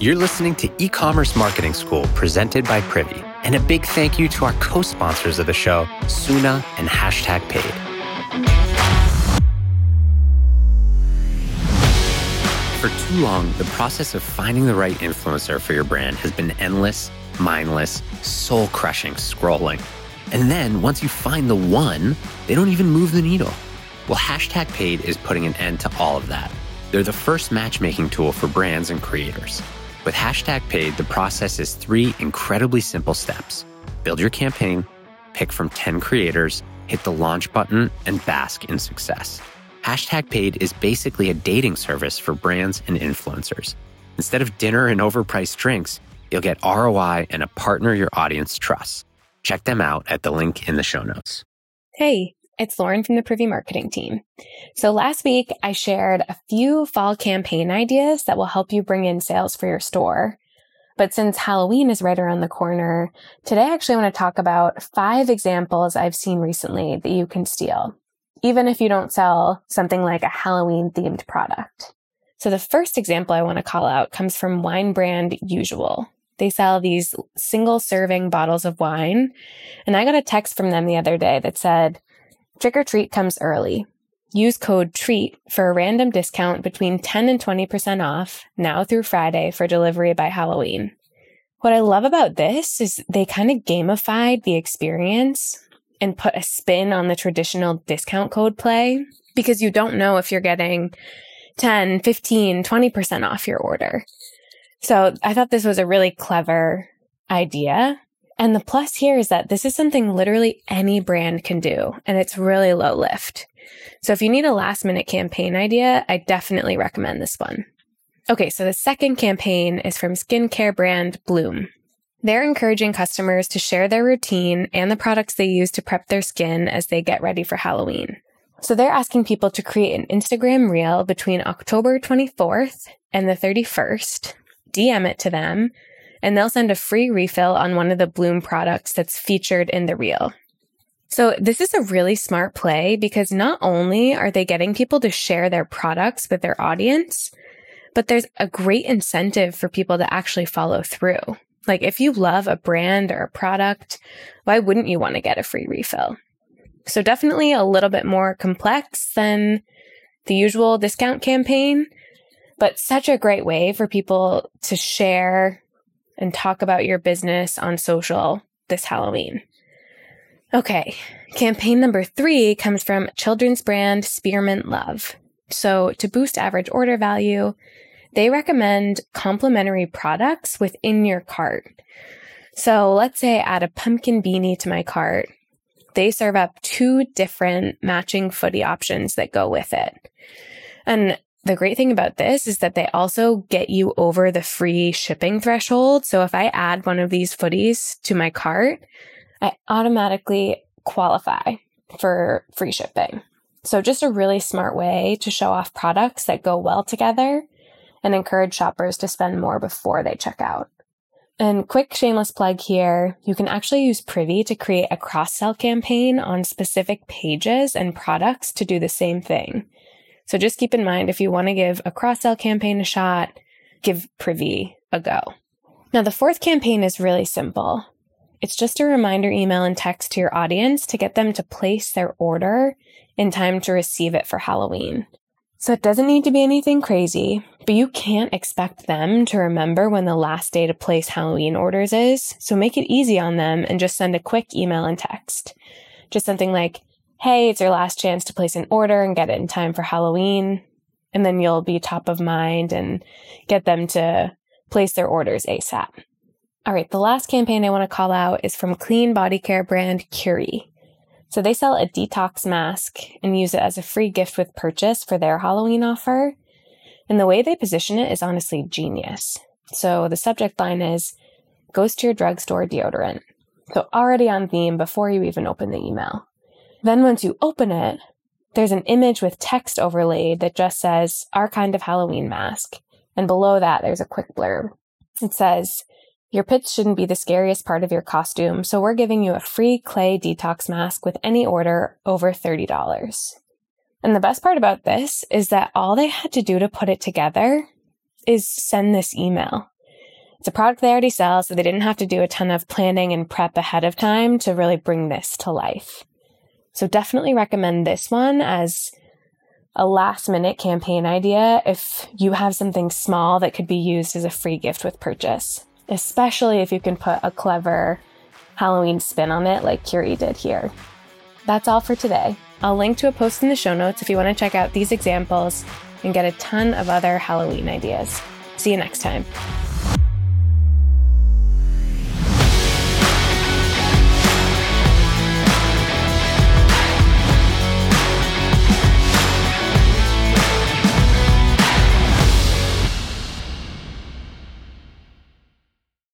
You're listening to E Commerce Marketing School presented by Privy. And a big thank you to our co sponsors of the show, Suna and Hashtag Paid. For too long, the process of finding the right influencer for your brand has been endless, mindless, soul crushing scrolling. And then once you find the one, they don't even move the needle. Well, Hashtag Paid is putting an end to all of that. They're the first matchmaking tool for brands and creators. With Hashtag Paid, the process is three incredibly simple steps build your campaign, pick from 10 creators, hit the launch button, and bask in success. Hashtag Paid is basically a dating service for brands and influencers. Instead of dinner and overpriced drinks, you'll get ROI and a partner your audience trusts. Check them out at the link in the show notes. Hey, it's Lauren from the Privy Marketing team. So last week I shared a few fall campaign ideas that will help you bring in sales for your store. But since Halloween is right around the corner, today I actually want to talk about five examples I've seen recently that you can steal, even if you don't sell something like a Halloween themed product. So the first example I want to call out comes from wine brand Usual. They sell these single serving bottles of wine. And I got a text from them the other day that said, Trick or treat comes early. Use code TREAT for a random discount between 10 and 20% off now through Friday for delivery by Halloween. What I love about this is they kind of gamified the experience and put a spin on the traditional discount code play because you don't know if you're getting 10, 15, 20% off your order. So I thought this was a really clever idea. And the plus here is that this is something literally any brand can do, and it's really low lift. So if you need a last minute campaign idea, I definitely recommend this one. Okay, so the second campaign is from skincare brand Bloom. They're encouraging customers to share their routine and the products they use to prep their skin as they get ready for Halloween. So they're asking people to create an Instagram reel between October 24th and the 31st DM it to them, and they'll send a free refill on one of the Bloom products that's featured in the reel. So this is a really smart play because not only are they getting people to share their products with their audience, but there's a great incentive for people to actually follow through. Like if you love a brand or a product, why wouldn't you want to get a free refill? So definitely a little bit more complex than the usual discount campaign, but such a great way for people to share and talk about your business on social this Halloween. Okay, campaign number three comes from children's brand Spearmint Love. So, to boost average order value, they recommend complementary products within your cart. So, let's say I add a pumpkin beanie to my cart. They serve up two different matching footy options that go with it. And the great thing about this is that they also get you over the free shipping threshold. So if I add one of these footies to my cart, I automatically qualify for free shipping. So just a really smart way to show off products that go well together and encourage shoppers to spend more before they check out. And quick shameless plug here, you can actually use Privy to create a cross sell campaign on specific pages and products to do the same thing. So just keep in mind if you want to give a cross sell campaign a shot, give Privy a go. Now, the fourth campaign is really simple. It's just a reminder email and text to your audience to get them to place their order in time to receive it for Halloween. So it doesn't need to be anything crazy, but you can't expect them to remember when the last day to place Halloween orders is. So make it easy on them and just send a quick email and text. Just something like, hey, it's your last chance to place an order and get it in time for Halloween. And then you'll be top of mind and get them to place their orders ASAP. All right, the last campaign I want to call out is from clean body care brand Curie. So they sell a detox mask and use it as a free gift with purchase for their Halloween offer. And the way they position it is honestly genius. So the subject line is goes to your drugstore deodorant. So already on theme before you even open the email. Then once you open it, there's an image with text overlaid that just says our kind of Halloween mask. And below that, there's a quick blurb. It says, your pits shouldn't be the scariest part of your costume, so we're giving you a free clay detox mask with any order over $30. And the best part about this is that all they had to do to put it together is send this email. It's a product they already sell, so they didn't have to do a ton of planning and prep ahead of time to really bring this to life. So definitely recommend this one as a last minute campaign idea if you have something small that could be used as a free gift with purchase, especially if you can put a clever Halloween spin on it like Curie did here. That's all for today. I'll link to a post in the show notes if you want to check out these examples and get a ton of other Halloween ideas. See you next time.